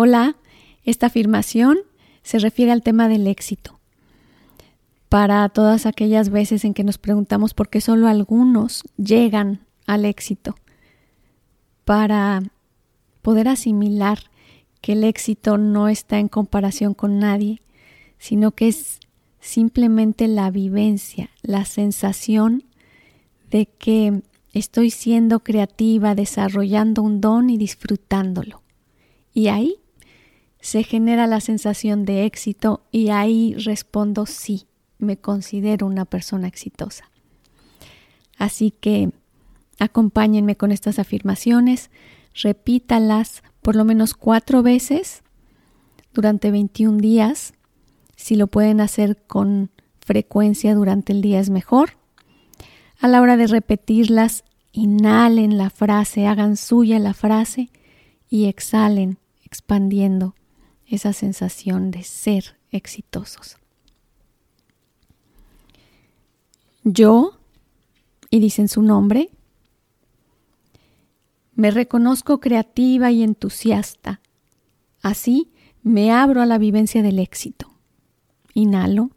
Hola, esta afirmación se refiere al tema del éxito. Para todas aquellas veces en que nos preguntamos por qué solo algunos llegan al éxito. Para poder asimilar que el éxito no está en comparación con nadie, sino que es simplemente la vivencia, la sensación de que estoy siendo creativa, desarrollando un don y disfrutándolo. Y ahí se genera la sensación de éxito y ahí respondo sí, me considero una persona exitosa. Así que acompáñenme con estas afirmaciones, repítalas por lo menos cuatro veces durante 21 días. Si lo pueden hacer con frecuencia durante el día es mejor. A la hora de repetirlas, inhalen la frase, hagan suya la frase y exhalen, expandiendo esa sensación de ser exitosos. Yo, y dicen su nombre, me reconozco creativa y entusiasta. Así me abro a la vivencia del éxito. Inhalo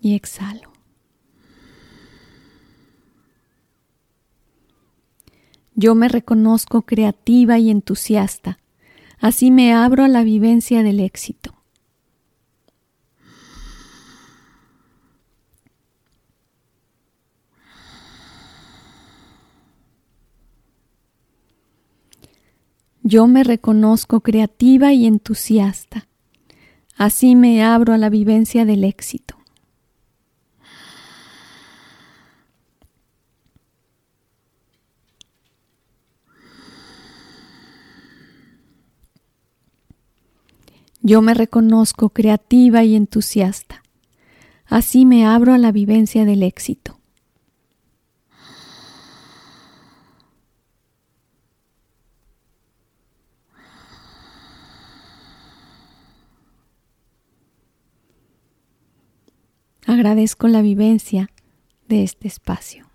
y exhalo. Yo me reconozco creativa y entusiasta. Así me abro a la vivencia del éxito. Yo me reconozco creativa y entusiasta. Así me abro a la vivencia del éxito. Yo me reconozco creativa y entusiasta. Así me abro a la vivencia del éxito. Agradezco la vivencia de este espacio.